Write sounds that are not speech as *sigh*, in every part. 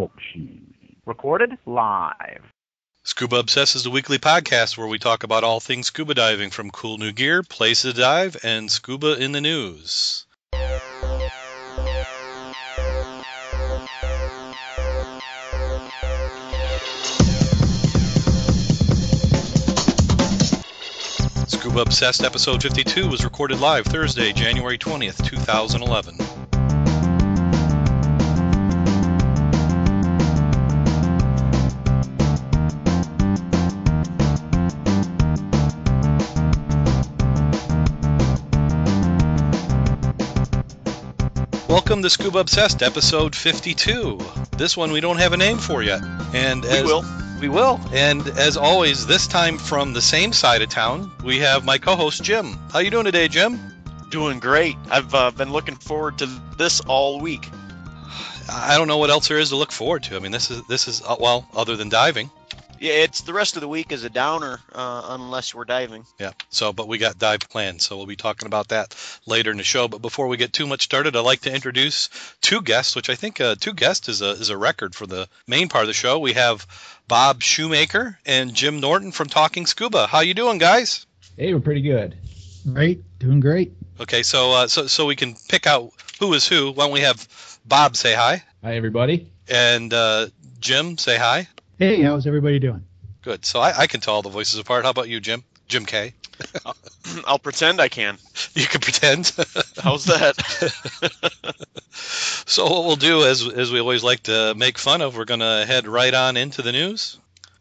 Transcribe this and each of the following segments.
Volkshoes. Recorded live. Scuba Obsessed is a weekly podcast where we talk about all things scuba diving from cool new gear, places to dive, and scuba in the news. Scuba Obsessed episode 52 was recorded live Thursday, January 20th, 2011. Welcome to Scuba Obsessed episode 52. This one we don't have a name for yet. And We will. We will. And as always, this time from the same side of town, we have my co-host Jim. How you doing today, Jim? Doing great. I've uh, been looking forward to this all week. I don't know what else there is to look forward to. I mean, this is this is uh, well, other than diving. Yeah, it's the rest of the week is a downer uh, unless we're diving. Yeah. So, but we got dive plans, so we'll be talking about that later in the show. But before we get too much started, I'd like to introduce two guests, which I think uh, two guests is a is a record for the main part of the show. We have Bob Shoemaker and Jim Norton from Talking Scuba. How you doing, guys? Hey, we're pretty good. Great, doing great. Okay, so uh, so so we can pick out who is who. Why don't we have Bob say hi Hi, everybody. and uh, Jim say hi? Hey, how's everybody doing? Good. So I, I can tell all the voices apart. How about you, Jim? Jim K. *laughs* I'll pretend I can. *laughs* You can pretend. *laughs* How's that? so what we'll do, as as we always like to make fun of, we're gonna head right on into the news.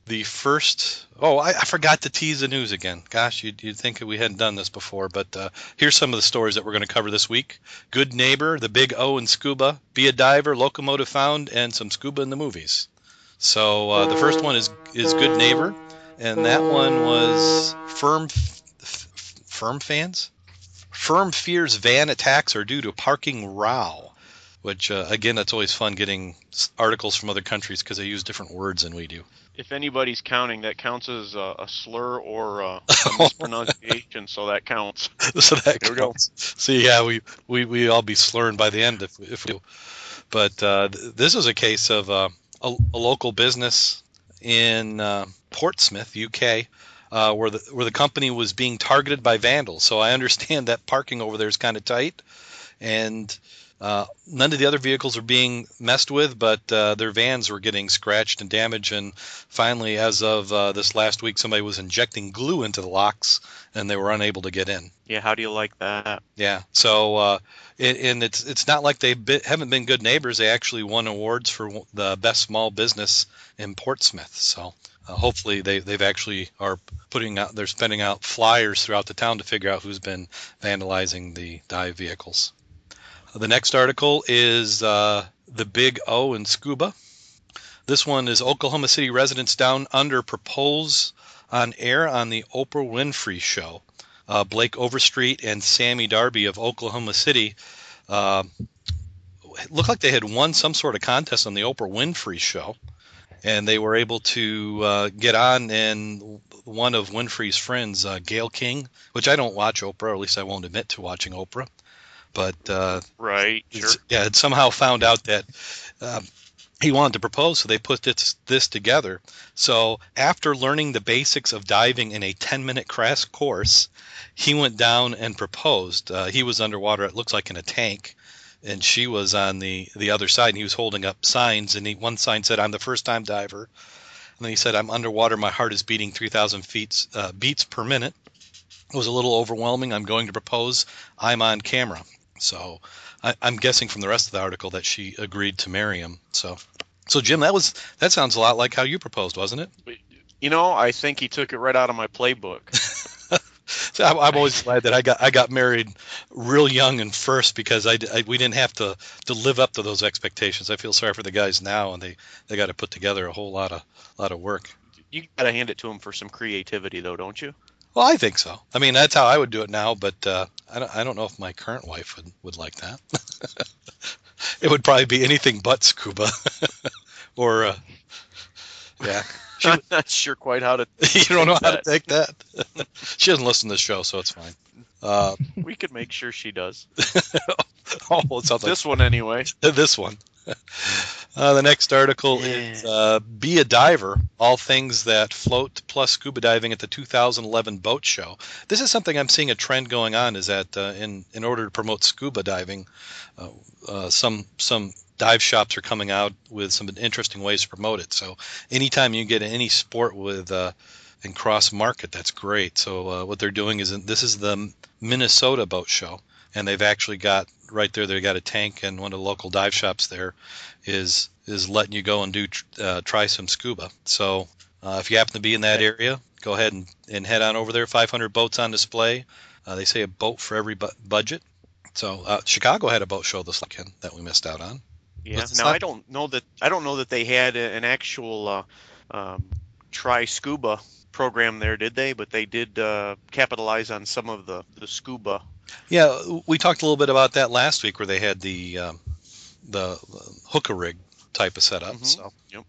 The first, oh, I, I forgot to tease the news again. Gosh, you'd, you'd think we hadn't done this before, but uh, here's some of the stories that we're going to cover this week. Good neighbor, the big O in scuba, be a diver, locomotive found, and some scuba in the movies. So uh, the first one is is good neighbor, and that one was firm f- f- firm fans. Firm fears van attacks are due to parking row, which uh, again, that's always fun getting articles from other countries because they use different words than we do. if anybody's counting, that counts as a, a slur or uh, *laughs* a mispronunciation, so that counts. *laughs* so that There we go. counts. So yeah, we we we all be slurring by the end if if we do. But uh, th- this is a case of uh, a, a local business in uh, Portsmouth, UK, uh, where the where the company was being targeted by vandals. So I understand that parking over there is kind of tight, and uh, none of the other vehicles are being messed with, but uh, their vans were getting scratched and damaged. And finally, as of uh, this last week, somebody was injecting glue into the locks, and they were unable to get in. Yeah, how do you like that? Yeah. So, uh, it, and it's it's not like they be, haven't been good neighbors. They actually won awards for the best small business in Portsmouth. So. Uh, hopefully they, they've actually are putting out they're spending out flyers throughout the town to figure out who's been vandalizing the dive vehicles. The next article is uh, the Big O in scuba. This one is Oklahoma City residents down under propose on air on the Oprah Winfrey Show uh, Blake Overstreet and Sammy Darby of Oklahoma City uh, looked like they had won some sort of contest on the Oprah Winfrey show, and they were able to uh, get on. And one of Winfrey's friends, uh, Gayle King, which I don't watch Oprah, or at least I won't admit to watching Oprah, but uh, Right, sure. yeah, had somehow found out that um, he wanted to propose, so they put this this together. So after learning the basics of diving in a 10 minute crash course, he went down and proposed. Uh, he was underwater, it looks like in a tank, and she was on the the other side, and he was holding up signs, and he, one sign said, "I'm the first time diver." And then he said, "I'm underwater. My heart is beating 3,000 feet uh, beats per minute." It was a little overwhelming. I'm going to propose. I'm on camera. So I, I'm guessing from the rest of the article that she agreed to marry him. So, so Jim, that was that sounds a lot like how you proposed, wasn't it? You know, I think he took it right out of my playbook. *laughs* So I'm, I'm always glad that I got I got married real young and first because I, I- we didn't have to to live up to those expectations. I feel sorry for the guys now, and they they got to put together a whole lot of lot of work. You gotta hand it to him for some creativity, though, don't you? Well, I think so. I mean, that's how I would do it now, but uh, I don't I don't know if my current wife would would like that. *laughs* it would probably be anything but scuba, *laughs* or uh, yeah. She- *laughs* I'm not sure quite how to. you don't know how to take that. she doesn't listen to the show, so it's fine. Uh, *laughs* We could make sure she does. *laughs* oh, sounds like This one, anyway. *laughs* this one. Uh, the next article is uh, Be a Diver, all things that float plus scuba diving at the 2011 boat show. This is something I'm seeing a trend going on is that uh, in, in order to promote scuba diving, uh, uh, some, some dive shops are coming out with some interesting ways to promote it. So anytime you get any sport with uh, and cross market, that's great. So uh, what they're doing is this is the Minnesota boat show, and they've actually got right there. they've got a tank, and one of the local dive shops there is is letting you go and do uh, try some scuba. So uh, if you happen to be in that area, go ahead and, and head on over there. 500 boats on display. Uh, they say a boat for every bu- budget. So uh, Chicago had a boat show this weekend that we missed out on. Yeah. It's Now not- I don't know that I don't know that they had a, an actual uh, um, try scuba program there, did they? But they did uh, capitalize on some of the the scuba. Yeah, we talked a little bit about that last week, where they had the um, the hooker rig type of setup. Mhm. So Yep.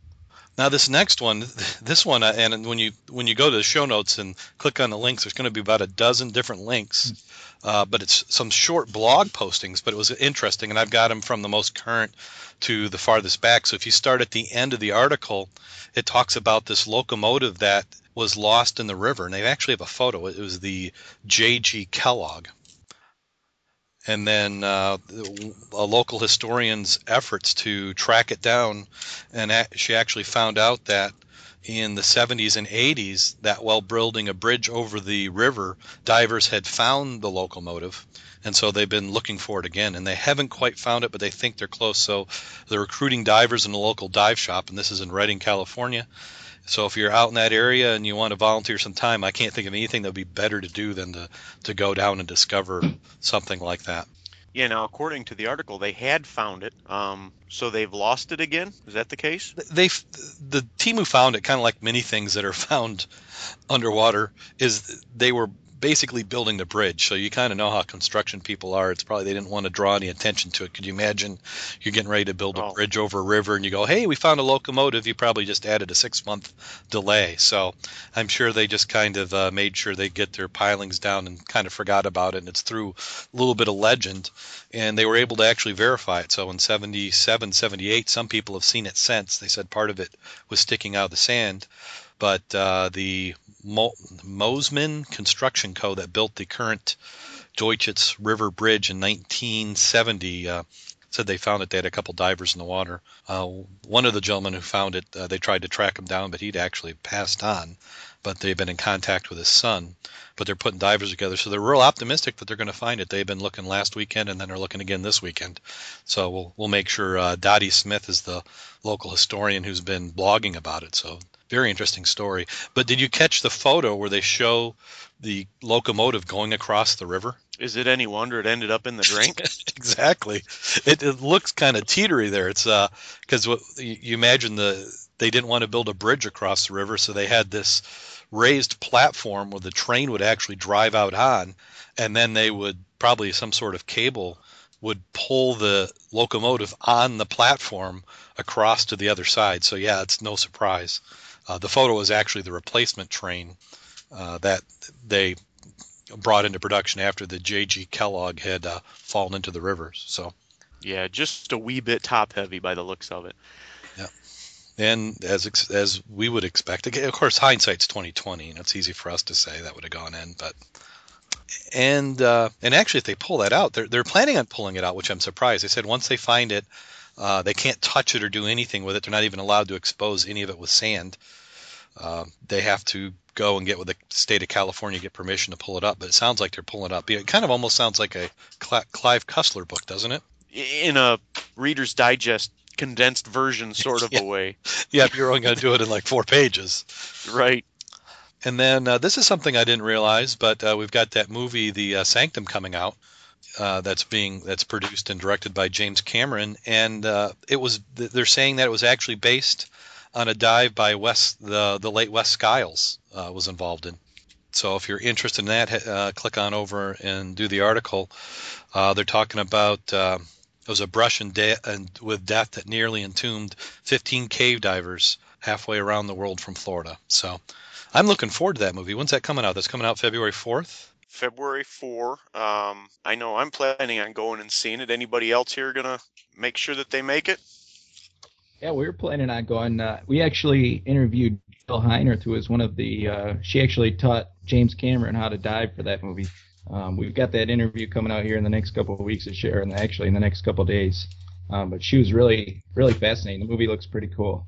now this next one, *laughs* this one, uh, and when you when you go to the show notes and click on the links, there's going to be about a dozen different links. Uh, but it's some short blog postings, but it was interesting, and I've got them from the most current to the farthest back. So if you start at the end of the article, it talks about this locomotive that was lost in the river, and they actually have a photo. It was the J.G. Kellogg and then uh, a local historian's efforts to track it down, and she actually found out that in the 70s and 80s, that while building a bridge over the river, divers had found the locomotive, and so they've been looking for it again, and they haven't quite found it, but they think they're close. So they're recruiting divers in a local dive shop, and this is in Redding, California. So if you're out in that area and you want to volunteer some time, I can't think of anything that would be better to do than to, to go down and discover something like that. Yeah. Now, according to the article, they had found it. Um, so they've lost it again. Is that the case? They the team who found it, kind of like many things that are *laughs* found underwater, is they were basically building the bridge. So you kind of know how construction people are. It's probably they didn't want to draw any attention to it. Could you imagine you're getting ready to build a Oh. bridge over a river and you go, "Hey, we found a locomotive." You probably just added a six month delay. So I'm sure they just kind of uh, made sure they get their pilings down and kind of forgot about it. And it's through a little bit of legend, and they were able to actually verify it. So in 77, 78, some people have seen it since. They said part of it was sticking out of the sand, but uh, the Mo- Mosman Construction Co. that built the current Deschutes River Bridge in 1970 uh, said they found it. They had a couple divers in the water. Uh, one of the gentlemen who found it, uh, they tried to track him down, but he'd actually passed on. But they've been in contact with his son. But they're putting divers together, so they're real optimistic that they're going to find it. They've been looking last weekend, and then they're looking again this weekend. So we'll we'll make sure. Uh, Dottie Smith is the local historian who's been blogging about it. So very interesting story. But did you catch the photo where they show the locomotive going across the river? Is it any wonder it ended up in the drink? *laughs* exactly. It, it looks kind of teetery there. It's uh because what you you imagine the they didn't want to build a bridge across the river, so they had this raised platform where the train would actually drive out on, and then they would probably some sort of cable would pull the locomotive on the platform across to the other side. So yeah, it's no surprise. Uh, the photo is actually the replacement train uh, that they brought into production after the J.G. Kellogg had uh, fallen into the river. So, yeah, just a wee bit top heavy by the looks of it. Yeah, and as ex- as we would expect, of course, hindsight's twenty twenty, and it's easy for us to say that would have gone in, but. And uh, and actually, if they pull that out, they're they're planning on pulling it out, which I'm surprised. They said once they find it, uh, they can't touch it or do anything with it. They're not even allowed to expose any of it with sand. Uh, they have to go and get with the state of California get permission to pull it up. But it sounds like they're pulling it up. It kind of almost sounds like a Cl- Clive Cussler book, doesn't it? In a Reader's Digest condensed version *laughs* sort of Yeah. a way. *laughs* Yeah, if you're only going to do it in like four pages. Right. And then uh, this is something I didn't realize, but uh, we've got that movie, The uh, Sanctum, coming out. Uh, that's being that's produced and directed by James Cameron, and uh, it was they're saying that it was actually based on a dive by West the the late Wes Skiles uh, was involved in. So if you're interested in that, uh, click on over and do the article. Uh, they're talking about uh, it was a brush and, de- and with death that nearly entombed 15 cave divers halfway around the world from Florida. So I'm looking forward to that movie. When's that coming out? That's coming out February 4th. February 4. Um, I know I'm planning on going and seeing it. Anybody else here going to make sure that they make it? Yeah, we were planning on going. Uh, we actually interviewed Jill Heinerth, who was one of the. Uh, she actually taught James Cameron how to dive for that movie. Um, we've got that interview coming out here in the next couple of weeks, or and actually in the next couple of days. Um, but she was really, really fascinating. The movie looks pretty cool.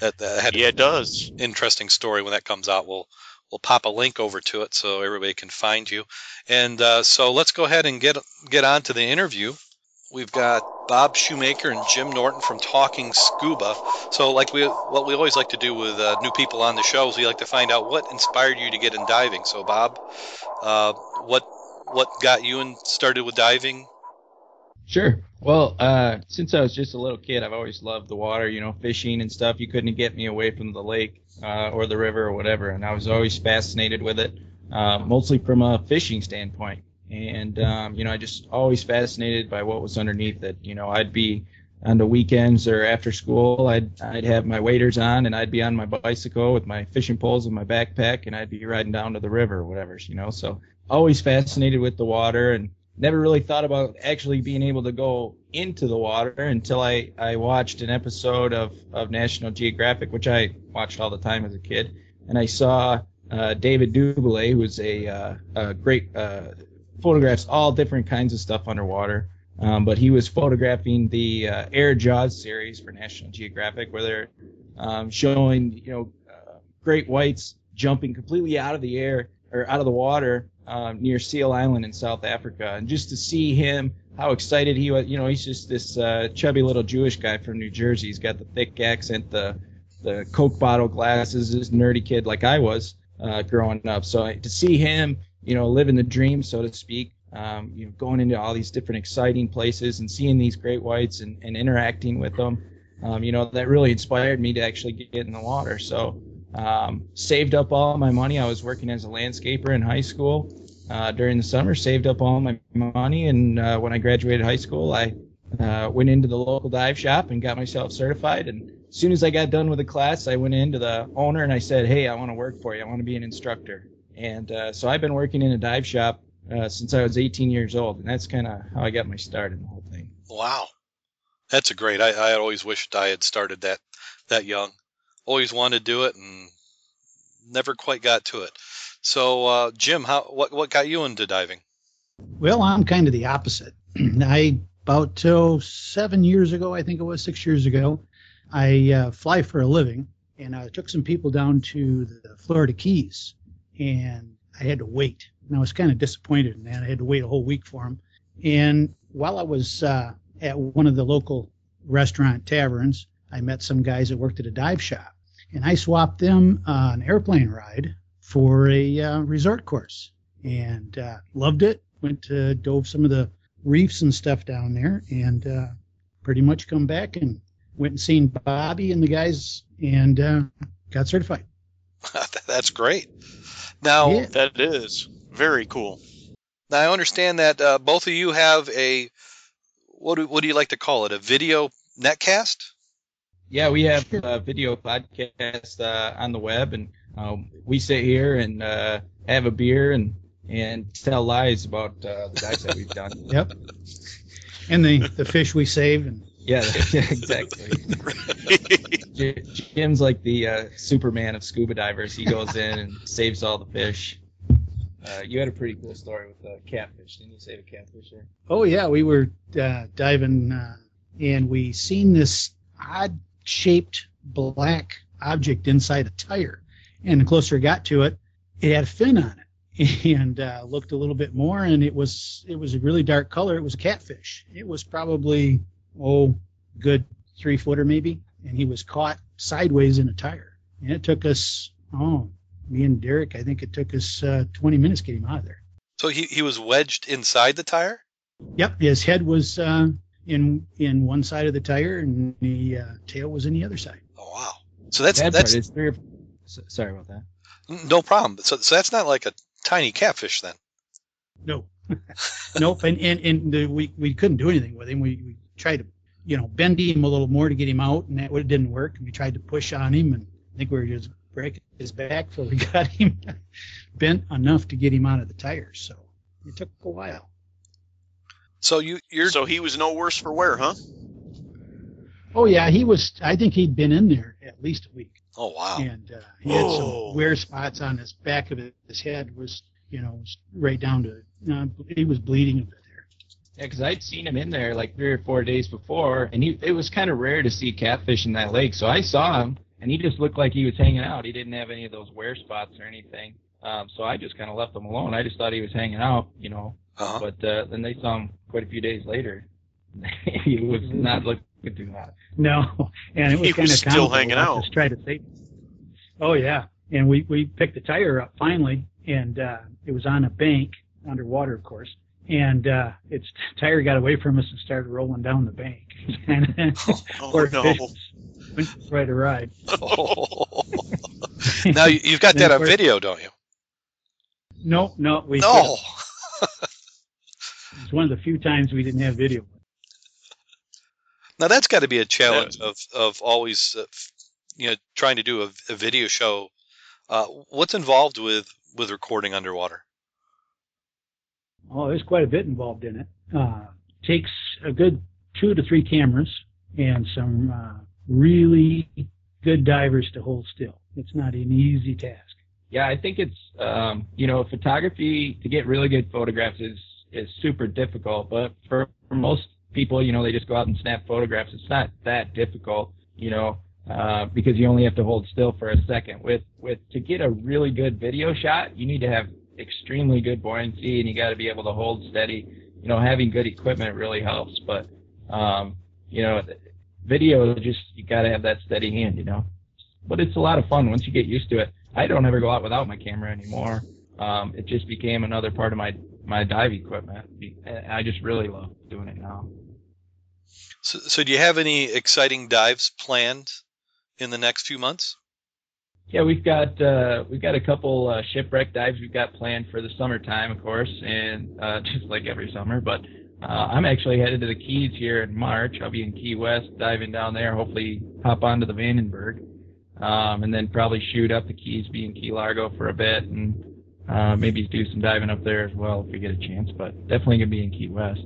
That, that had Yeah, it does. interesting story when that comes out. We'll we'll pop a link over to it so everybody can find you. And uh, so let's go ahead and get get on to the interview. We've got Bob Shoemaker and Jim Norton from Talking Scuba. So, like we what we always like to do with uh, new people on the show is we like to find out what inspired you to get in diving. So, Bob, uh, what what got you and started with diving? Sure. Well, uh, since I was just a little kid, I've always loved the water. You know, fishing and stuff. You couldn't get me away from the lake uh, or the river or whatever, and I was always fascinated with it, uh, mostly from a fishing standpoint. And um, you know, I just always fascinated by what was underneath it. You know, I'd be on the weekends or after school, I'd I'd have my waders on and I'd be on my bicycle with my fishing poles in my backpack and I'd be riding down to the river or whatever. You know, so always fascinated with the water and never really thought about actually being able to go into the water until I, I watched an episode of, of National Geographic, which I watched all the time as a kid. And I saw uh, David Doubilet, who's a, uh, a great, uh, photographs all different kinds of stuff underwater. Um, but he was photographing the uh, Air Jaws series for National Geographic, where they're um, showing, you know, uh, great whites jumping completely out of the air or out of the water um, near Seal Island in South Africa, and just to see him, how excited he was. You know, he's just this uh, chubby little Jewish guy from New Jersey. He's got the thick accent, the the Coke bottle glasses, this nerdy kid like I was uh, growing up. So to see him, you know, living the dream, so to speak, um, you know, going into all these different exciting places and seeing these great whites and, and interacting with them, um, you know, that really inspired me to actually get in the water. So um, saved up all my money. I was working as a landscaper in high school uh, during the summer. Saved up all my money, and uh, when I graduated high school, I uh, went into the local dive shop and got myself certified. And as soon as I got done with the class, I went into the owner and I said, "Hey, I want to work for you. I want to be an instructor." And uh, so I've been working in a dive shop uh, since I was 18 years old, and that's kind of how I got my start in the whole thing. Wow, that's a great. I, I always wished I had started that that young. Always wanted to do it and never quite got to it. So, uh, Jim, how what what got you into diving? Well, I'm kind of the opposite. *clears throat* I about oh, seven years ago, I think it was six years ago, I uh, fly for a living, and I took some people down to the Florida Keys, and I had to wait, and I was kind of disappointed in that. I had to wait a whole week for them, and while I was uh, at one of the local restaurant taverns, I met some guys that worked at a dive shop, and I swapped them uh, an airplane ride for a uh, resort course, and uh, loved it. Went to dove some of the reefs and stuff down there, and uh, pretty much come back and went and seen Bobby and the guys, and uh, got certified. *laughs* That's great. Now, Yeah. That is very cool. now I understand that uh, both of you have a what do, what do you like to call it? A video netcast? Yeah, we have a video podcast uh, on the web, and um, we sit here and uh, have a beer and and tell lies about uh, the dives that we've done. Yep. And the the fish we saved, and Yeah, yeah, *laughs* exactly. Jim's like the uh, Superman of scuba divers. He goes in and saves all the fish. Uh, you had a pretty cool story with the catfish. Didn't you save a catfish there? oh yeah, we were uh, diving, uh, and we seen this odd shaped black object inside a tire. And the closer I got to it, it had a fin on it, *laughs* and uh, looked a little bit more, and it was it was a really dark color. It was a catfish. It was probably oh, good three footer maybe, and he was caught sideways in a tire. And it took us oh, me and Derek, I think it took us uh, 20 minutes to get him out of there. So he, he was wedged inside the tire? Yep, his head was uh, in in one side of the tire, and the uh, tail was in the other side. Oh wow. So that's Bad that's part is three or, s- sorry about that. no problem. So so that's not like a tiny catfish then. No, *laughs* nope. And and, and the, we we couldn't do anything with him. We, we tried to you know bend him a little more to get him out, and that would- didn't work. And we tried to push on him, and I think we were just breaking his back before we *laughs* got him *laughs* bent enough to get him out of the tire. So it took a while. So you you're so he was no worse for wear, huh? Oh yeah, he was. I think he'd been in there at least a week, Oh wow. and uh, he had Whoa. some wear spots on his back of it. His head was, you know, was right down to. Uh, he was bleeding a bit there. Yeah, because I'd seen him in there like three or four days before, and he it was kind of rare to see catfish in that lake. So I saw him, and he just looked like he was hanging out. He didn't have any of those wear spots or anything. Um, so I just kind of left him alone. I just thought he was hanging out, you know. Uh-huh. But uh, then they saw him quite a few days later. *laughs* he was not looking too hot. No, and it was He kind was of still hanging out. Just try to save. Oh yeah, and we we picked the tire up finally, and uh, it was on a bank underwater, of course. And uh, its *laughs* tire got away from us and started rolling down the bank. *laughs* and Oh poor no. fish went right a ride. now you- you've got that on course- video, don't you? No, no, we No. It's one of the few times we didn't have video. Now that's got to be a challenge of of always, uh, you know, trying to do a, a video show. Uh, what's involved with with recording underwater? Oh, there's quite a bit involved in it. Uh, takes a good two to three cameras and some uh, really good divers to hold still. It's not an easy task. Yeah, I think it's um, you know photography to get really good photographs is is super difficult, but for, for most people, you know, they just go out and snap photographs. It's not that difficult, you know, uh, because you only have to hold still for a second. With with to get a really good video shot, you need to have extremely good buoyancy and you got to be able to hold steady. You know, having good equipment really helps, but um, you know, video just you got to have that steady hand, you know. But it's a lot of fun once you get used to it. I don't ever go out without my camera anymore. Um, it just became another part of my my dive equipment. And I just really love doing it now. So, so do you have any exciting dives planned in the next few months? Yeah, we've got uh, we've got a couple uh, shipwreck dives we've got planned for the summertime, of course, and uh, *laughs* just like every summer. But uh, I'm actually headed to the Keys here in March. I'll be in Key West diving down there. Hopefully, hop onto the Vandenberg, um, and then probably shoot up the Keys, be in Key Largo for a bit, and uh, maybe do some diving up there as well if we get a chance. But definitely gonna be in Key West.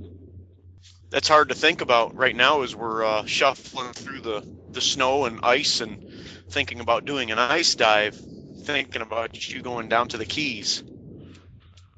That's hard to think about right now as we're uh, shuffling through the, the snow and ice and thinking about doing an ice dive, thinking about you going down to the Keys.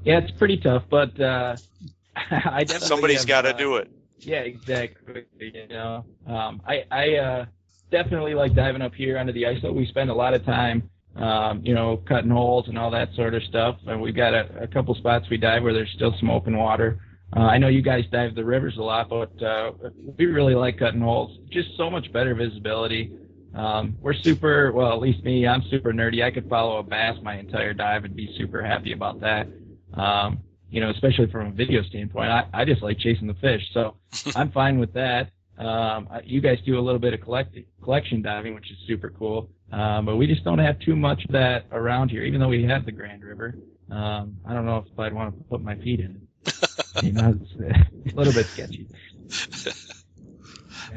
Yeah, it's pretty tough, but uh, *laughs* I definitely somebody's got to do it. Yeah, exactly. You know, um, I I uh, definitely like diving up here under the ice. Though we spend a lot of time, um, you know, cutting holes and all that sort of stuff. And we've got a, a couple spots we dive where there's still some open water. Uh, I know you guys dive the rivers a lot, but uh, we really like cutting holes. Just so much better visibility. Um, we're super, well, at least me, I'm super nerdy. I could follow a bass my entire dive and be super happy about that. Um, you know, especially from a video standpoint. I, I just like chasing the fish, so *laughs* I'm fine with that. Um, you guys do a little bit of collect, collection diving, which is super cool. Um, but we just don't have too much of that around here, even though we have the Grand River. Um, I don't know if I'd want to put my feet in it. *laughs* You know, it's uh, a little bit sketchy.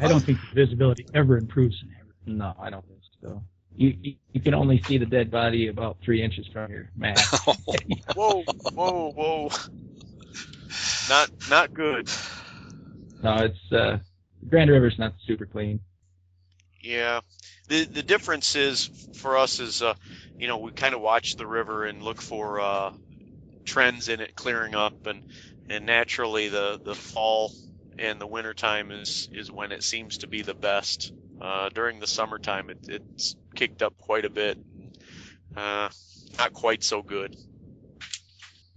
I don't think the visibility ever improves in there. No, I don't think so. You, you you can only see the dead body about three inches from your mat. *laughs* Whoa, whoa, whoa. Not not good. no, it's uh, Grand River's not super clean. Yeah. The the difference is for us is uh, you know, we kind of watch the river and look for uh, trends in it clearing up and and naturally the the fall and the winter time is is when it seems to be the best. Uh, during the summertime it, it's kicked up quite a bit. Uh, not quite so good.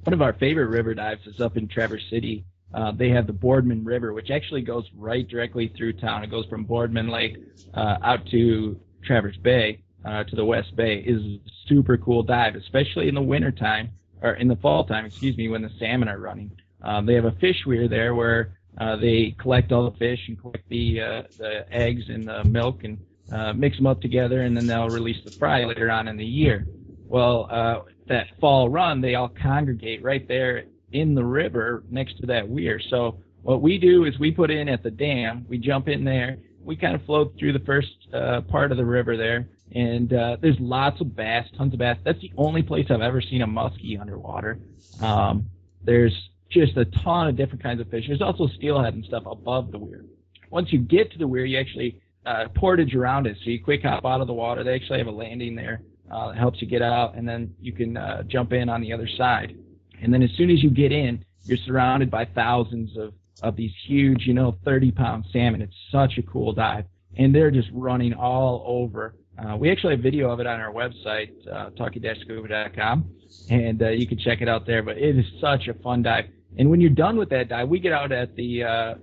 One of our favorite river dives is up in Traverse City. Uh, they have the Boardman River, which actually goes right directly through town. It goes from Boardman Lake uh, out to Traverse Bay uh, to the West Bay. is super cool dive, especially in the winter time or in the fall time, excuse me, when the salmon are running. Um, they have a fish weir there where uh, they collect all the fish and collect the uh, the eggs and the milk and uh, mix them up together, and then they'll release the fry later on in the year. Well, uh, that fall run, they all congregate right there in the river next to that weir. So what we do is we put in at the dam, we jump in there, we kind of float through the first uh, part of the river there, and uh, there's lots of bass, tons of bass. That's the only place I've ever seen a muskie underwater. Um, there's just a ton of different kinds of fish. There's also steelhead and stuff above the weir. Once you get to the weir, you actually uh, portage around it, so you quick hop out of the water. They actually have a landing there uh, that helps you get out, and then you can uh, jump in on the other side. And then as soon as you get in, you're surrounded by thousands of of these huge, you know, 30 pound salmon. It's such a cool dive, and they're just running all over. Uh, we actually have video of it on our website, uh, talking-scuba.com, and uh, you can check it out there. But it is such a fun dive. And when you're done with that dive, we get out at the uh,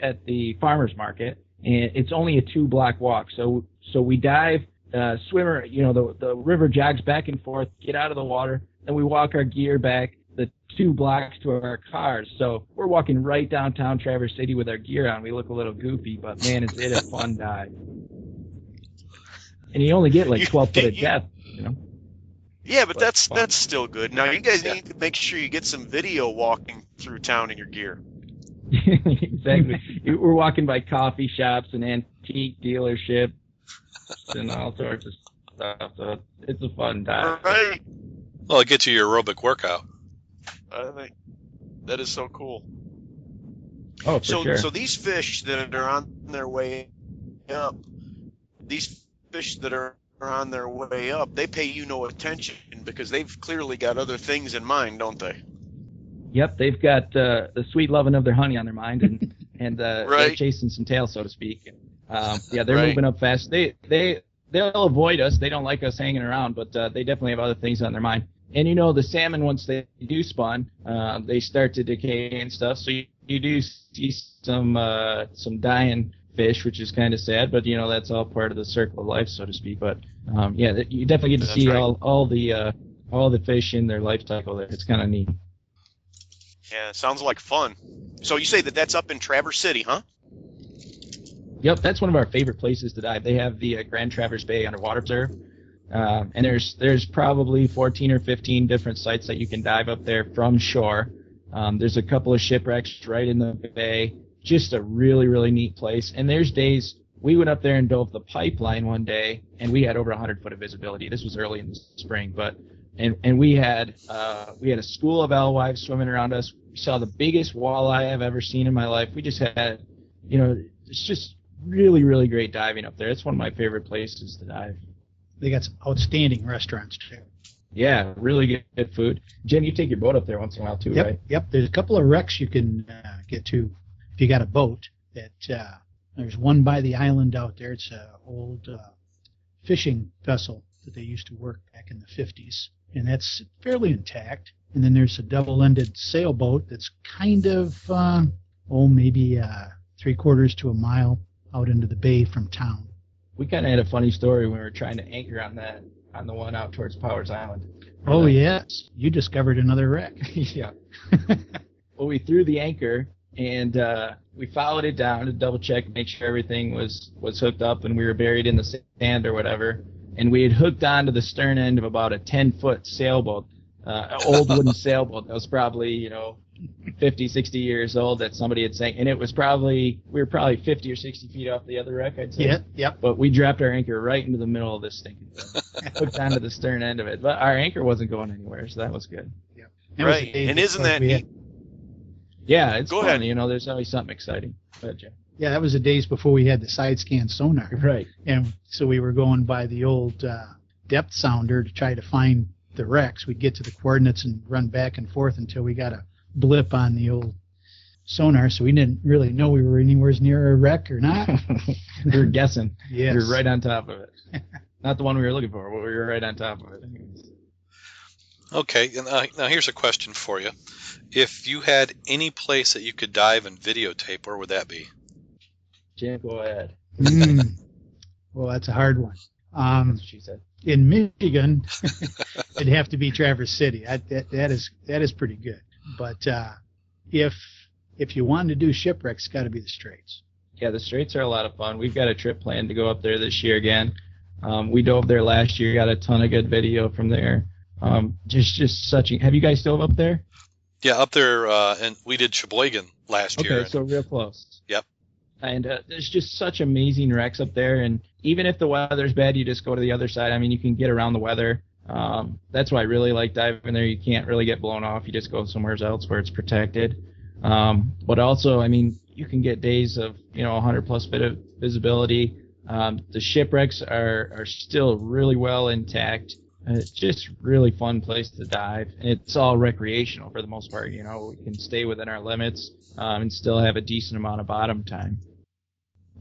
at the farmers market, and it's only a two block walk. So so we dive, uh, swimmer, you know, the the river jogs back and forth, get out of the water, then we walk our gear back two blocks to our cars. So we're walking right downtown Traverse City with our gear on. We look a little goofy, but man, is it a fun *laughs* dive. And you only get like You- 12 foot of you- depth, you know. Yeah, but But that's fun. that's still good. Now you guys Yeah. need to make sure you get some video walking through town in your gear. *laughs* exactly. We're walking by coffee shops and antique dealerships and all sorts of stuff. So it's a fun dive. Right. Well, it gets you your aerobic workout. I think that is so cool. Oh, for so sure. so these fish that are on their way up, these fish that are on their way up, they pay you no attention because they've clearly got other things in mind, don't they? Yep, they've got uh, the sweet loving of their honey on their mind, and *laughs* and uh, they're Right. chasing some tail, so to speak. Um, yeah, they're Right. moving up fast. They they they'll avoid us. They don't like us hanging around, but uh, they definitely have other things on their mind. And you know, the salmon once they do spawn, uh, they start to decay and stuff. So you, you do see some uh, some dying fish, which is kind of sad. But you know, that's all part of the circle of life, so to speak. But um, yeah, you definitely get to That's see right. all all the uh, all the fish in their life cycle. It's kind of neat. Yeah, sounds like fun. So you say that that's up in Traverse City, huh? Yep, that's one of our favorite places to dive. They have the uh, Grand Traverse Bay Underwater Observe, um, and there's there's probably 14 or 15 different sites that you can dive up there from shore. Um, there's a couple of shipwrecks right in the bay. Just a really really neat place. And there's days we went up there and dove the pipeline one day, and we had over 100 foot of visibility. This was early in the spring, but and and we had uh, we had a school of alewives swimming around us. We saw the biggest walleye I've ever seen in my life. We just had, you know, it's just really really great diving up there. It's one of my favorite places to dive. They got some outstanding restaurants too. Yeah, really good, food. Jen, you take your boat up there once in a while too, Yep, right? yep. There's a couple of wrecks you can uh, get to if you got a boat. That uh, there's one by the island out there. It's an old uh, fishing vessel that they used to work back in the 50s, and that's fairly intact. And then there's a double-ended sailboat that's kind of uh, oh maybe uh, three quarters to a mile out into the bay from town. We kind of had a funny story when we were trying to anchor on that on the one out towards Powers Island. Oh Uh, yes, you discovered another wreck. *laughs* yeah. *laughs* well, we threw the anchor and uh, we followed it down to double check, make sure everything was was hooked up, and we were buried in the sand or whatever. And we had hooked onto the stern end of about a 10 foot sailboat, uh, an old wooden *laughs* sailboat that was probably you know 50, 60 years old that somebody had sank, and it was probably we were probably 50 or 60 feet off the other wreck, I'd say. yep, yep. But we dropped our anchor right into the middle of this stinking thing, hooked onto the stern end of it. But our anchor wasn't going anywhere, so that was good. That right. day And isn't that we had- neat? Yeah, it's Go fun. ahead. You know, there's always something exciting. Go ahead, Jeff. Yeah, that was the days before we had the side scan sonar. Right. And so we were going by the old uh, depth sounder to try to find the wrecks. We'd get to the coordinates and run back and forth until we got a blip on the old sonar. So we didn't really know we were anywhere near a wreck or not. *laughs* we were guessing. yes. We were right on top of it. *laughs* Not the one we were looking for, but we were right on top of it. Okay, and, uh, now here's a question for you. If you had any place that you could dive and videotape, where would that be? Jen, go ahead. Mm. *laughs* Well, that's a hard one. Um, she said. in Michigan, it'd have to be Traverse City. That, that, that is that is pretty good. But uh, if if you want to do shipwrecks, it's got to be the Straits. Yeah, the Straits are a lot of fun. We've got a trip planned to go up there this year again. Um, we dove there last year, got a ton of good video from there. Um, just just such. A, have you guys dove up there? Yeah, up there, uh, and we did Sheboygan last year. Okay, so real close. Yep. And uh, there's just such amazing wrecks up there, and even if the weather's bad, you just go to the other side. I mean, you can get around the weather. Um, that's why I really like diving there. You can't really get blown off. You just go somewhere else where it's protected. Um, but also, I mean, you can get days of you know 100 plus bit of visibility. Um, the shipwrecks are are still really well intact. Uh, It's just really fun place to dive. And it's all recreational for the most part. You know, we can stay within our limits um, and still have a decent amount of bottom time.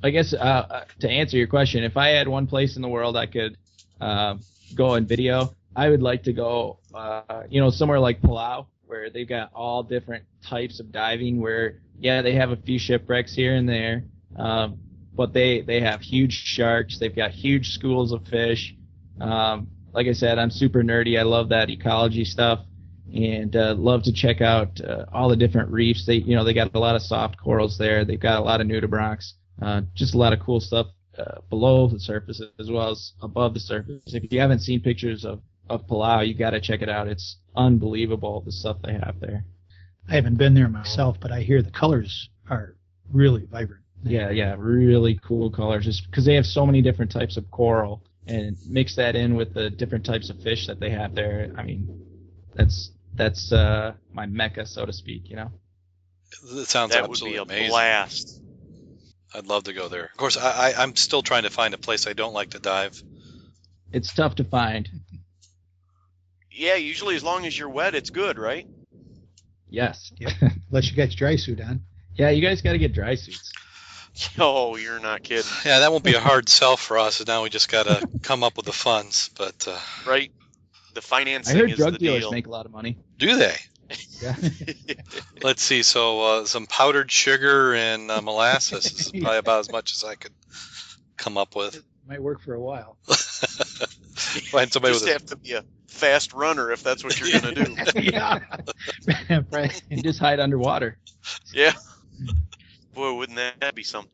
I guess uh, uh, to answer your question, if I had one place in the world I could uh, go on video, I would like to go, uh, you know, somewhere like Palau, where they've got all different types of diving. Where yeah, they have a few shipwrecks here and there, um, but they they have huge sharks. They've got huge schools of fish. Um, like I said, I'm super nerdy. I love that ecology stuff, and uh, love to check out uh, all the different reefs. They you know they got a lot of soft corals there. They've got a lot of nudibranchs. Uh, just a lot of cool stuff uh, below the surface as well as above the surface. If you haven't seen pictures of of Palau, you got to check it out. It's unbelievable the stuff they have there. I haven't been there myself, but I hear the colors are really vibrant. Yeah, yeah, really cool colors. Just because they have so many different types of coral, and mix that in with the different types of fish that they have there. I mean, that's that's uh, my mecca, so to speak. You know. It sounds that would be a amazing. blast. I'd love to go there. Of course, I, I, I'm still trying to find a place I don't like to dive. It's tough to find. Yeah, usually as long as you're wet, it's good, right? Yes. *laughs* Unless you got your dry suit on. Yeah, you guys got to get dry suits. *laughs* Oh, you're not kidding, *laughs* Yeah, that won't be a hard sell for us. Now we just got to come up with the funds. But uh, right? The I financing heard is drug the dealers deal. make a lot of money. do they? Yeah. *laughs* Let's see. So uh, some powdered sugar and uh, molasses is *laughs* probably about as much as I could come up with. Might work for a while. *laughs* Find somebody just with a, have to be a fast runner if that's what you're gonna do. yeah. right. and just hide underwater. yeah. Boy, wouldn't that be something?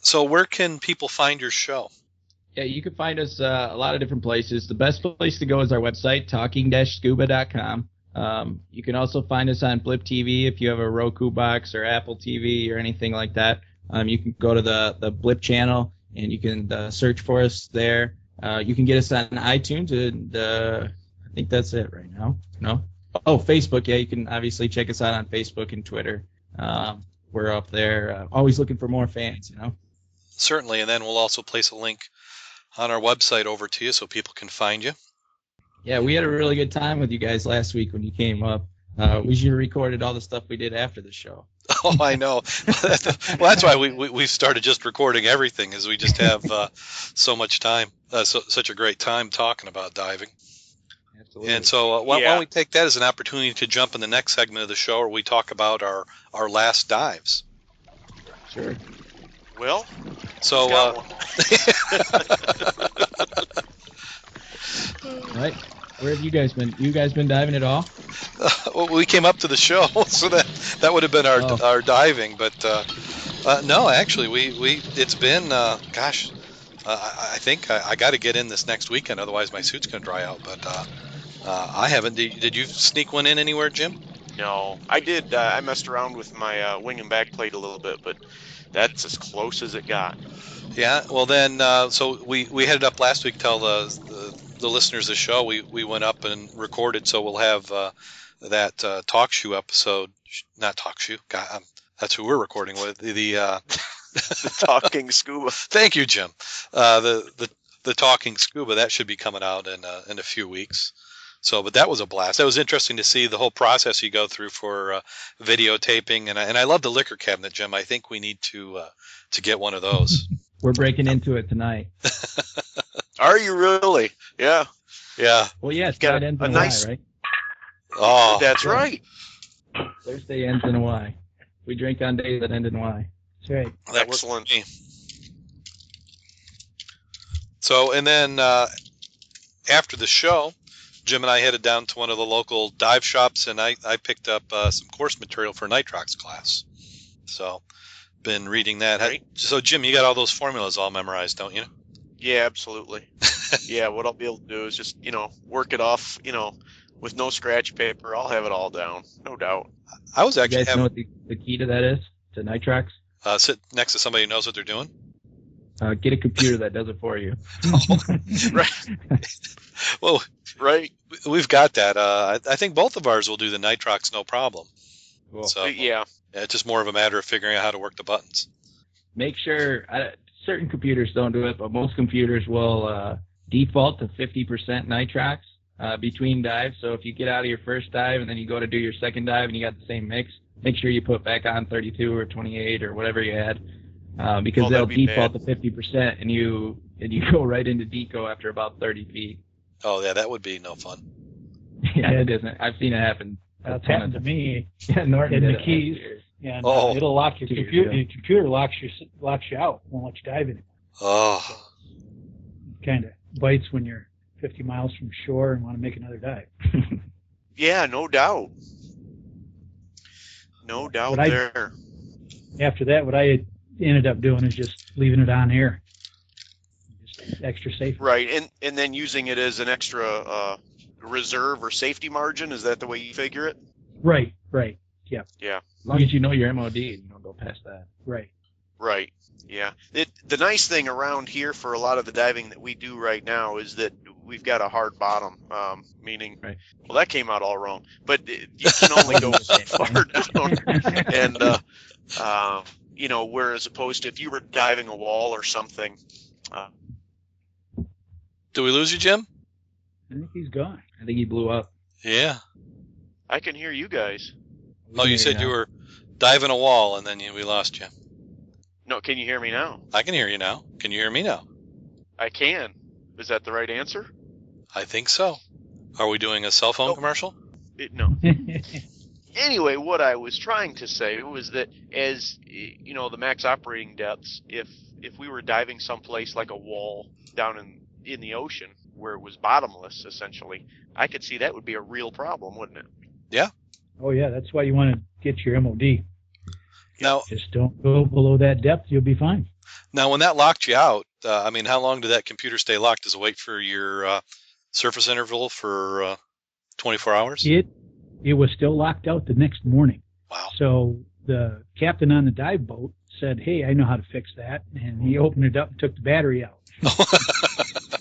So where can people find your show? Yeah, you can find us uh, a lot of different places. The best place to go is our website, talking-scuba.com. Um, you can also find us on Blip TV if you have a Roku box or Apple TV or anything like that. Um, you can go to the, the Blip channel and you can uh, search for us there. Uh, you can get us on iTunes and uh, I think that's it right now. No? Oh, Facebook. Yeah, you can obviously check us out on Facebook and Twitter. Um, we're up there, uh, always looking for more fans, you know? Certainly, and then we'll also place a link on our website over to you so people can find you. Yeah, we had a really good time with you guys last week when you came up. Uh, we should have recorded all the stuff we did after the show. *laughs* Oh, I know. *laughs* well, that's why we, we we've started just recording everything, is we just have uh, so much time, uh, so, such a great time talking about diving. Absolutely. And so, uh, why, why don't we take that as an opportunity to jump in the next segment of the show, where we talk about our our last dives. sure. Well, So, *laughs* who's got uh, one? Right. Where have you guys been? You guys been diving at all? *laughs* well, we came up to the show, *laughs* so that that would have been our Oh. our diving. But uh, uh, no, actually, we, we it's been uh, gosh, uh, I, I think I, I got to get in this next weekend, otherwise my suit's gonna dry out. But uh, uh, I haven't. Did, did you sneak one in anywhere, Jim? no, I did. Uh, I messed around with my uh, wing and back plate a little bit, but that's as close as it got. Yeah. Well, then, uh, so we we headed up last week. to Tell the, the the listeners of the show we we went up and recorded. So we'll have uh, that uh, talk shoe episode. Not talk shoe. God, um, that's who we're recording with. The, the uh, *laughs* Talking scuba. Thank you, Jim. Uh, the the the talking scuba that should be coming out in uh, in a few weeks. So, but that was a blast. That was interesting to see the whole process you go through for uh, videotaping, and I, and I love the liquor cabinet, Jim. I think we need to uh, to get one of those. We're breaking into it tonight. *laughs* Are you really? Yeah, yeah. Well, yeah, it's Got got a- ends a nice- Y, right? Oh, that's right. Thursday ends in a Y. We drink on days that end in Y. That's right. that works for Excellent. So, and then uh, after the show, Jim and I headed down to one of the local dive shops, and I, I picked up uh, some course material for nitrox class. So, been reading that. Great. So, Jim, you got all those formulas all memorized, don't you? Yeah, absolutely. yeah, what I'll be able to do is just you know work it off. You know, with no scratch paper, I'll have it all down, no doubt. I was actually. You actually guys know what the, the key to that is? To nitrox? uh, sit next to somebody who knows what they're doing. Uh, get a computer that does it for you. *laughs* Right. Well, Right. we've got that. Uh, I, I think both of ours will do the nitrox no problem. Cool. So, yeah. yeah, it's just more of a matter of figuring out how to work the buttons. Make sure, I, certain computers don't do it, but most computers will uh, default to 50% nitrox uh, between dives. So if you get out of your first dive and then you go to do your second dive and you got the same mix, make sure you put back on 32 or 28 or whatever you had, uh, because Oh, they'll be default bad. to 50% and you and you *laughs* go right into deco after about 30 feet. Oh yeah, that would be no fun. *laughs* yeah, it isn't. I've seen it happen. a That's happened to me. *laughs* Yeah, Norton in the Keys. year. And Oh. uh, it'll lock your years computer. ago. Your computer locks you locks you out. Won't let you dive in. Oh, Kind of bites when you're 50 miles from shore and want to make another dive. *laughs* Yeah, no doubt. No doubt What I- there. After that, what I ended up doing is just leaving it on air. Just extra safe. Right, and and then using it as an extra uh, reserve or safety margin. Is that the way you figure it? Right, right, As long as you know your MOD, and you don't go past that. right. Right. Yeah. It, the nice thing around here for a lot of the diving that we do right now is that we've got a hard bottom, um, meaning, Right. well, that came out all wrong, but it- you can only go *laughs* so far down. And, uh, uh, you know, whereas opposed to if you were diving a wall or something, uh, do we lose you, Jim? I think he's gone. I think he blew up. Yeah. I can hear you guys. Oh, you said you were diving a wall and then you, we lost you. No, can you hear me now? I can hear you now. Can you hear me now? I can. Is that the right answer? I think so. Are we doing a cell phone Nope. commercial? It, no. *laughs* anyway, what I was trying to say was that as you know, the max operating depths, if if we were diving someplace like a wall down in in the ocean where it was bottomless, essentially, I could see that would be a real problem, wouldn't it? Oh yeah, that's why you want to get your MOD. Now, Just don't go below that depth. You'll be fine. now when that locked you out, uh, I mean, how long did that computer stay locked? Does it wait for your uh, surface interval for uh, 24 hours? It it was still locked out the next morning. Wow. So the captain on the dive boat said, "Hey, I know how to fix that," and he opened it up and took the battery out, *laughs*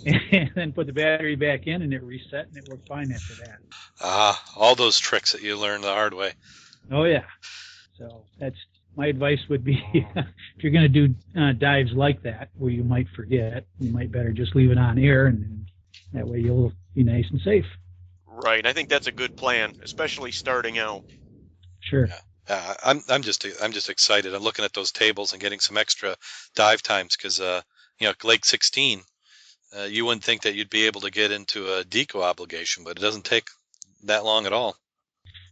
*laughs* and then put the battery back in, and it reset, and it worked fine after that. ah, all those tricks that you learned the hard way. Oh yeah. So that's my advice would be *laughs* if you're going to do uh, dives like that where you might forget, you might better just leave it on air, and then that way you'll be nice and safe. Right. I think that's a good plan, especially starting out. Sure. Uh, I'm I'm just I'm just excited. I'm looking at those tables and getting some extra dive times because uh, you know Lake 16. Uh, you wouldn't think that you'd be able to get into a deco obligation, but it doesn't take that long at all.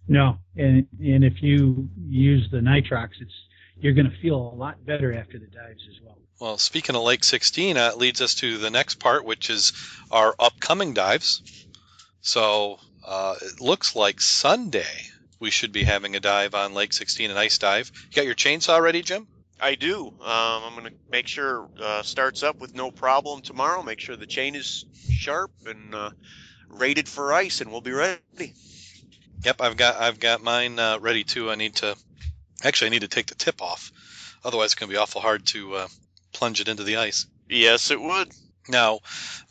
No, and and if you use the nitrox, it's you're going to feel a lot better after the dives as well. Well, speaking of Lake 16, uh, leads us to the next part, which is our upcoming dives. So uh, it looks like Sunday we should be having a dive on Lake 16, an ice dive. You got your chainsaw ready, Jim? I do. Um, I'm going to make sure uh, starts up with no problem tomorrow. Make sure the chain is sharp and uh, rated for ice, and we'll be ready. Yep, I've got I've got mine uh, ready too. I need to actually I need to take the tip off, otherwise it's going to be awful hard to uh, plunge it into the ice. Yes, it would. Now,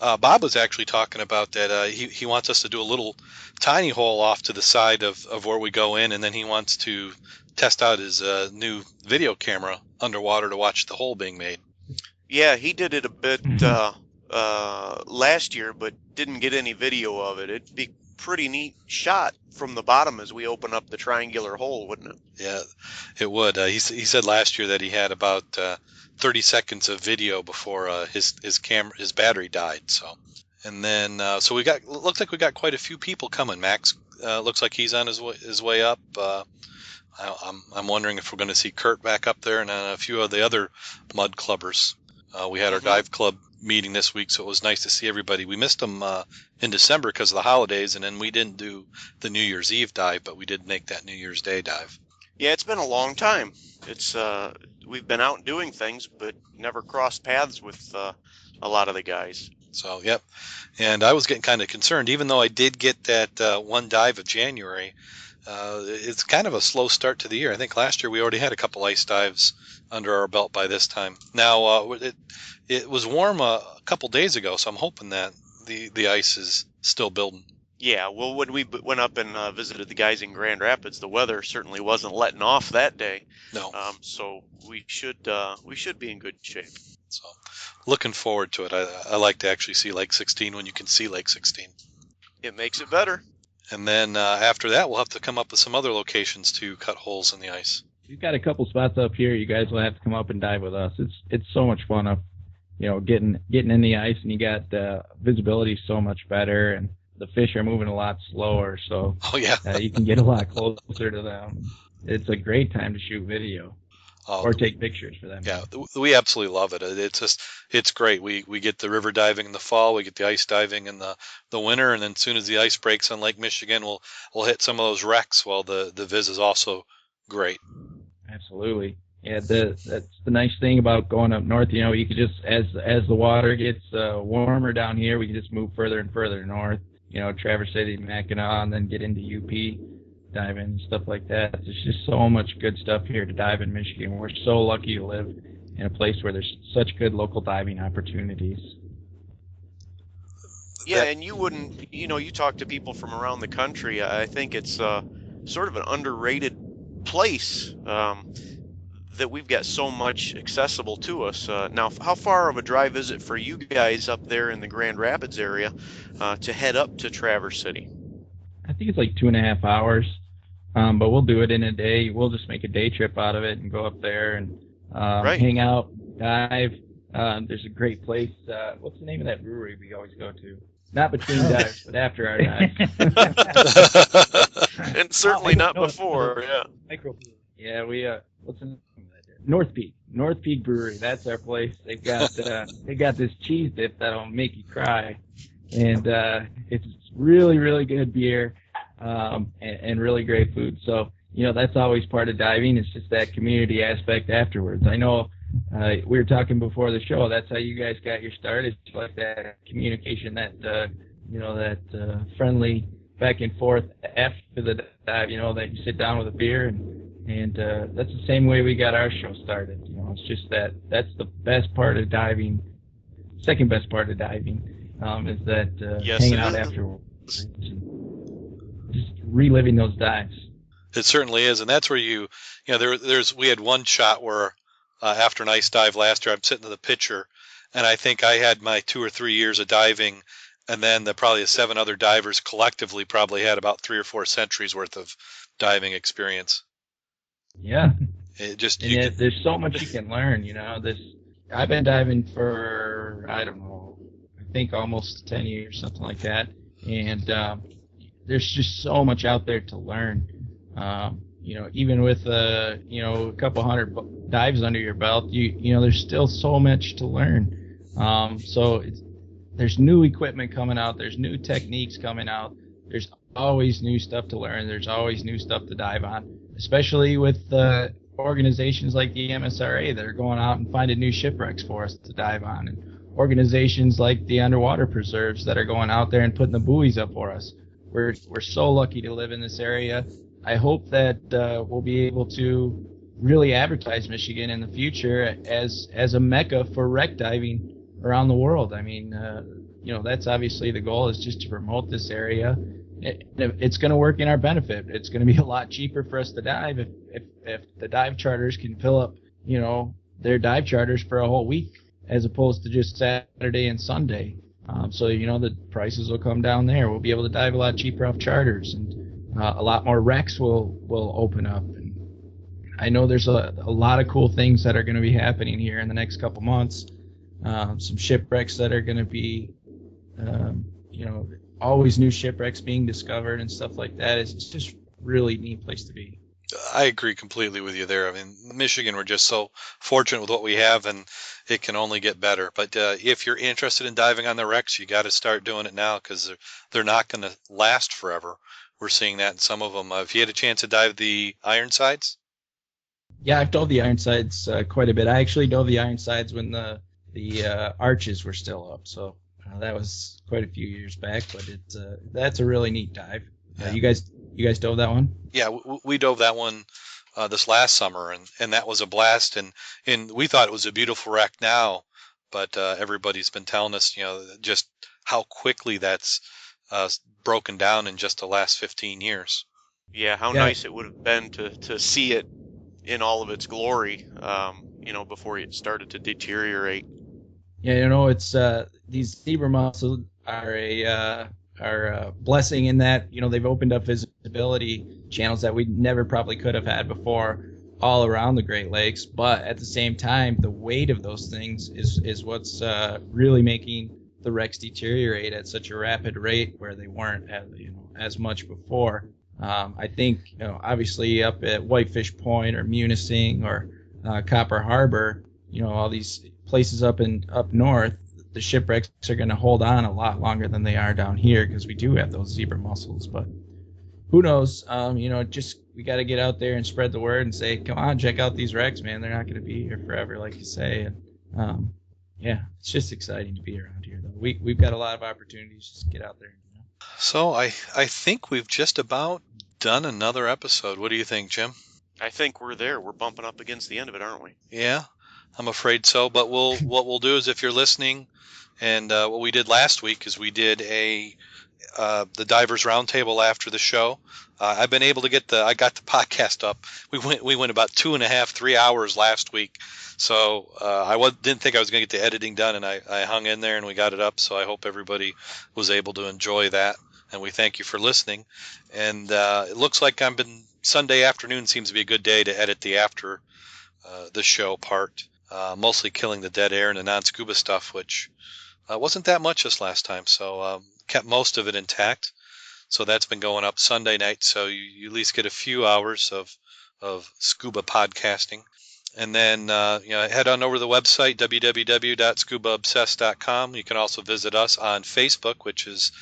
uh, Bob was actually talking about that. Uh, he he wants us to do a little tiny hole off to the side of, of where we go in, and then he wants to test out his uh, new video camera underwater to watch the hole being made. Yeah, he did it a bit Mhm. uh, uh, last year, but didn't get any video of it. It'd be pretty neat shot from the bottom as we open up the triangular hole, wouldn't it? Yeah, it would. Uh, he he said last year that he had about uh, 30 seconds of video before uh, his his camera his battery died. So, and then uh, so we got looks like we got quite a few people coming. Max uh, looks like he's on his way, his way up. I, I'm I'm wondering if we're going to see Kurt back up there and uh, a few of the other mud clubbers. Uh, we had our Mhm. dive club meeting this week, so it was nice to see everybody. We missed them uh, in December because of the holidays, and then we didn't do the New Year's Eve dive, but we did make that New Year's Day dive. Yeah, it's been a long time. It's uh, we've been out doing things, but never crossed paths with uh, a lot of the guys. So, yep. And I was getting kind of concerned, even though I did get that uh, one dive of January. Uh, it's kind of a slow start to the year. I think last year we already had a couple ice dives under our belt by this time. Now uh, it it was warm a, a couple days ago, so I'm hoping that the the ice is still building. Yeah, well, when we went up and uh, visited the guys in Grand Rapids, the weather certainly wasn't letting off that day. No. Um, so we should uh, we should be in good shape. So looking forward to it. I, I like to actually see Lake 16 when you can see Lake 16. It makes it better. And then uh, after that, we'll have to come up with some other locations to cut holes in the ice. We've got a couple spots up here. You guys will have to come up and dive with us. It's it's so much fun up, you know, getting getting in the ice and you got uh, visibility so much better and the fish are moving a lot slower, so Oh yeah. *laughs* uh, you can get a lot closer to them. It's a great time to shoot video Oh, or take pictures for them. Yeah, we absolutely love it. It- It's just it's great. We we get the river diving in the fall, we get the ice diving in the the winter, and then as soon as the ice breaks on Lake Michigan, we'll we'll hit some of those wrecks. While the the viz is also great. Absolutely. Yeah, the, that's the nice thing about going up north. You know, you could just as as the water gets uh, warmer down here, we can just move further and further north. You know, Traverse City, Mackinac, and then get into UP, diving and stuff like that. There's just so much good stuff here to dive in Michigan. We're so lucky to live in a place where there's such good local diving opportunities. Yeah, and you wouldn't, you know, you talk to people from around the country. I think it's uh, sort of an underrated place um, that we've got so much accessible to us. Uh, now, how far of a drive is it for you guys up there in the Grand Rapids area uh, to head up to Traverse City? I think it's like two and a half hours, um, but we'll do it in a day. We'll just make a day trip out of it and go up there and um, Right. hang out, dive. Um, there's a great place. Uh, what's the name of that brewery we always go to? Not between *laughs* dives, but after our dives. *laughs* and certainly not before. Yeah. Microbrew. yeah, we uh, what's the name of that? North Peak. North Peak Brewery. That's our place. They've got uh, they got this cheese dip that'll make you cry, and uh, it's really really good beer, um, and, and really great food. So you know that's always part of diving. It's just that community aspect afterwards. I know uh, we were talking before the show. That's how you guys got your start. It's like that communication, that uh, you know, that uh, friendly back and forth after the dive. You know, that you sit down with a beer, and and uh, that's the same way we got our show started. You know, it's just that that's the best part of diving. Second best part of diving um, is that uh, Yes, hanging out afterwards, just reliving those dives. It certainly is, and that's where you, you know, there, there's we had one shot where uh, after an ice dive last year, I'm sitting in the pitcher, and I think I had my two or three years of diving, and then the probably the seven other divers collectively probably had about three or four centuries worth of diving experience. Yeah. It just and you yet can- there's so much you can learn. You know, this I've been diving for I don't know, I think almost ten years, something like that, and um, there's just so much out there to learn. Um, you know, even with uh, you know a couple hundred dives under your belt, you you know there's still so much to learn. Um, so there's new equipment coming out. There's new techniques coming out. There's always new stuff to learn. There's always new stuff to dive on, especially with uh, organizations like the MSRA that are going out and finding new shipwrecks for us to dive on, and organizations like the Underwater Preserves that are going out there and putting the buoys up for us. We're we're so lucky to live in this area. I hope that uh, we'll be able to really advertise Michigan in the future as as a mecca for wreck diving around the world. I mean, uh, you know, that's obviously the goal is just to promote this area. It, it's going to work in our benefit. It's going to be a lot cheaper for us to dive if, if if the dive charters can fill up, you know, their dive charters for a whole week as opposed to just Saturday and Sunday. Um, so you know the prices will come down there. We'll be able to dive a lot cheaper off charters, and uh, a lot more wrecks will will open up. And I know there's a, a lot of cool things that are going to be happening here in the next couple months. Um, some shipwrecks that are going to be, um, you know, always new shipwrecks being discovered and stuff like that. It's just really neat place to be. I agree completely with you there. I mean, Michigan, we're just so fortunate with what we have, and it can only get better. But uh, if you're interested in diving on the wrecks, you got to start doing it now because they're, they're not going to last forever. We're seeing that in some of them. Uh, if you had a chance to dive the Ironsides, Yeah, I've dove the Ironsides uh, quite a bit. I actually dove the Ironsides when the the uh, arches were still up, so uh, that was quite a few years back. But it uh, that's a really neat dive. Uh, Yeah. you guys, you guys dove that one? yeah, w- we dove that one uh, this last summer, and, and that was a blast. And, and we thought it was a beautiful wreck now, but uh, everybody's been telling us, you know, just how quickly that's uh, broken down in just the last 15 years. Yeah, how Yeah. nice it would have been to to see it in all of its glory. Um, you know, before it started to deteriorate. Yeah, you know, it's uh, these zebra mussels are a uh, are a blessing in that you know they've opened up visibility channels that we never probably could have had before all around the Great Lakes. But at the same time, the weight of those things is is what's uh, really making the wrecks deteriorate at such a rapid rate where they weren't as, you know as much before. Um, I think you know obviously up at Whitefish Point or Munising or uh, Copper Harbor, you know all these places up in up north, the shipwrecks are going to hold on a lot longer than they are down here because we do have those zebra mussels. But who knows? Um, you know, just we got to get out there and spread the word and say, come on, check out these wrecks, man. They're not going to be here forever, like you say. And um, yeah, it's just exciting to be around here, though. We we've got a lot of opportunities. Just get out there. You know? So I I think we've just about done another episode. What do you think, Jim? I think we're there. We're bumping up against the end of it, aren't we? Yeah, I'm afraid so. But we'll *laughs* what we'll do is if you're listening, and uh, what we did last week is we did a uh, the divers roundtable after the show. Uh, I've been able to get the I got the *laughs* podcast up. We went we went about two and a half three hours last week, so uh, I was, didn't think I was going to get the editing done, and I, I hung in there and we got it up. So I hope everybody was able to enjoy that, and we thank you for listening. And uh, it looks like I've been Sunday afternoon seems to be a good day to edit the after uh, the show part. Uh, mostly killing the dead air and the non-scuba stuff, which uh, wasn't that much this last time. So um, kept most of it intact. So that's been going up Sunday night. So you, you at least get a few hours of of scuba podcasting. And then uh, you know head on over to the website www.scubaobsessed.com. You can also visit us on Facebook, which is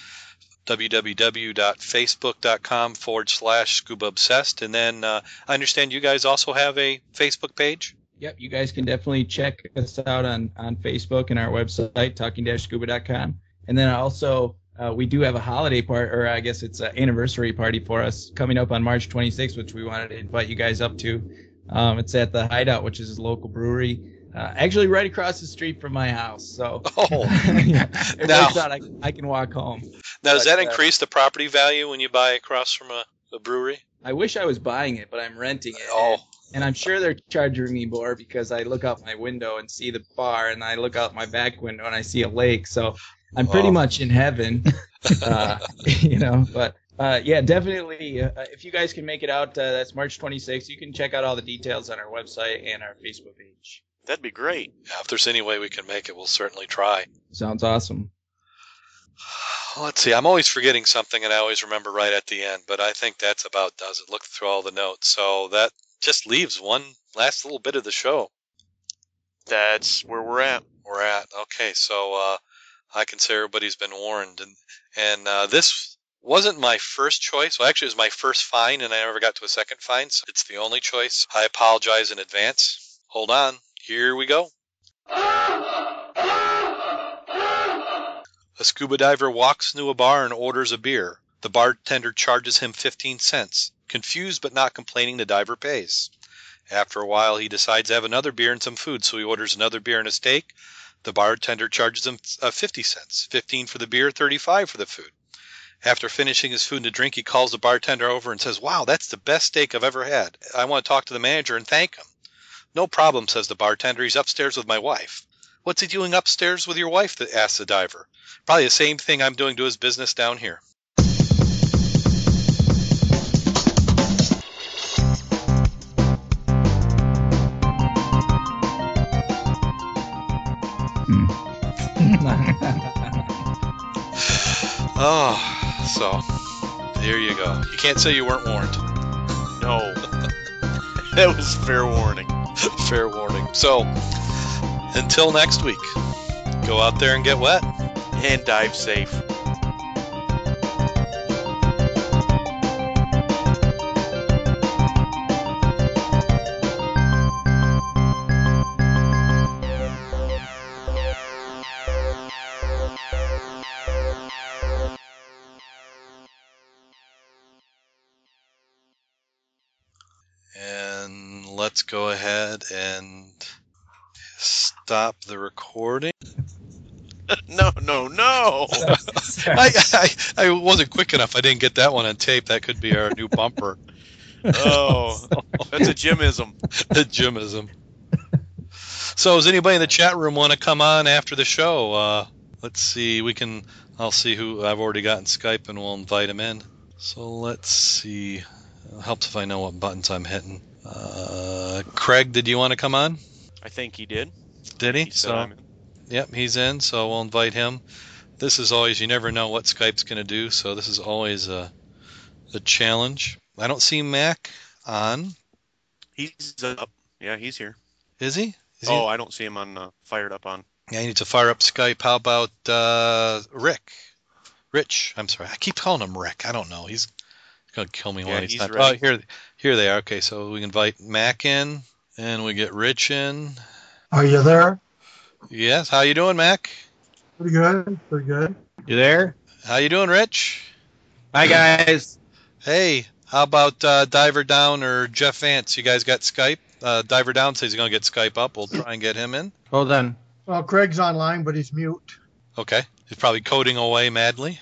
www.facebook.com forward slash scuba obsessed. And then uh, I understand you guys also have a Facebook page. Yep, you guys can definitely check us out on, on Facebook and our website, talking-scuba.com. And then also, uh, we do have a holiday part, or I guess it's an anniversary party for us coming up on March 26th, which we wanted to invite you guys up to. Um, it's at the Hideout, which is a local brewery, uh, actually right across the street from my house. So Oh, *laughs* yeah, Now- thought I, I can walk home. now does But, that uh, increase the property value when you buy across from a, a brewery? I wish I was buying it, but I'm renting it. Oh, And I'm sure they're charging me more because I look out my window and see the bar, and I look out my back window and I see a lake. So I'm pretty Oh. much in heaven, *laughs* uh, *laughs* you know. But uh, yeah, definitely. Uh, if you guys can make it out, uh, that's March 26th. You can check out all the details on our website and our Facebook page. That'd be great. yeah, if there's any way we can make it, we'll certainly try. Sounds awesome. *sighs* Let's see. I'm always forgetting something, and I always remember right at the end. But I think that's about does it. Look through all the notes. So that just leaves one last little bit of the show. That's where we're at. We're at okay. So uh, I can say everybody's been warned, and and uh, this wasn't my first choice. Well, actually, it was my first find, and I never got to a second find. So it's the only choice. I apologize in advance. Hold on. Here we go. A scuba diver walks into a bar and orders a beer. The bartender charges him 15 cents. Confused but not complaining, the diver pays. After a while, he decides to have another beer and some food, so he orders another beer and a steak. The bartender charges him uh, 50 cents, 15 for the beer, 35 for the food. After finishing his food and drink, he calls the bartender over and says, Wow, that's the best steak I've ever had. I want to talk to the manager and thank him. No problem, says the bartender. He's upstairs with my wife. What's he doing upstairs with your wife? asks the diver. Probably the same thing I'm doing to his business down here. Oh, so there you go. You can't say you weren't warned. No. *laughs* that was fair warning. *laughs* Fair warning. So until next week, go out there and get wet. And dive safe. And let's go ahead and stop the recording. *laughs* no, no, no. *laughs* I, I I wasn't quick enough. I didn't get that one on tape. That could be our new bumper. *laughs* Oh, that's a Jimism. the Jimism. So, does anybody in the chat room want to come on after the show? Uh, let's see. We can. I'll see who I've already got in Skype, and we'll invite him in. So let's see. It helps if I know what buttons I'm hitting. Uh, Craig, did you want to come on? I think he did. Did he? He so, yep, he's in. So we'll invite him. This is always you never know what Skype's going to do. So this is always a a challenge. I don't see Mac on. He's up. Yeah, he's here. Is he? Is he Oh, I don't see him on uh, fired up on. Yeah, you need to fire up Skype. How about uh, Rick? Rich. I'm sorry. I keep calling him Rick. I don't know. He's gonna kill me Yeah, when he's, he's not. ready. Oh, here, here they are. Okay, so we invite Mac in, and we get Rich in. Are you there? Yes. How you doing, Mac? Pretty good. Pretty good. You there? How you doing, Rich? Hi guys. Hey, how about uh, Diver Down or Jeff Vance? You guys got Skype? Uh, Diver Down says he's gonna get Skype up. We'll try and get him in. Hold on. Well, Craig's online, but he's mute. Okay. He's probably coding away madly.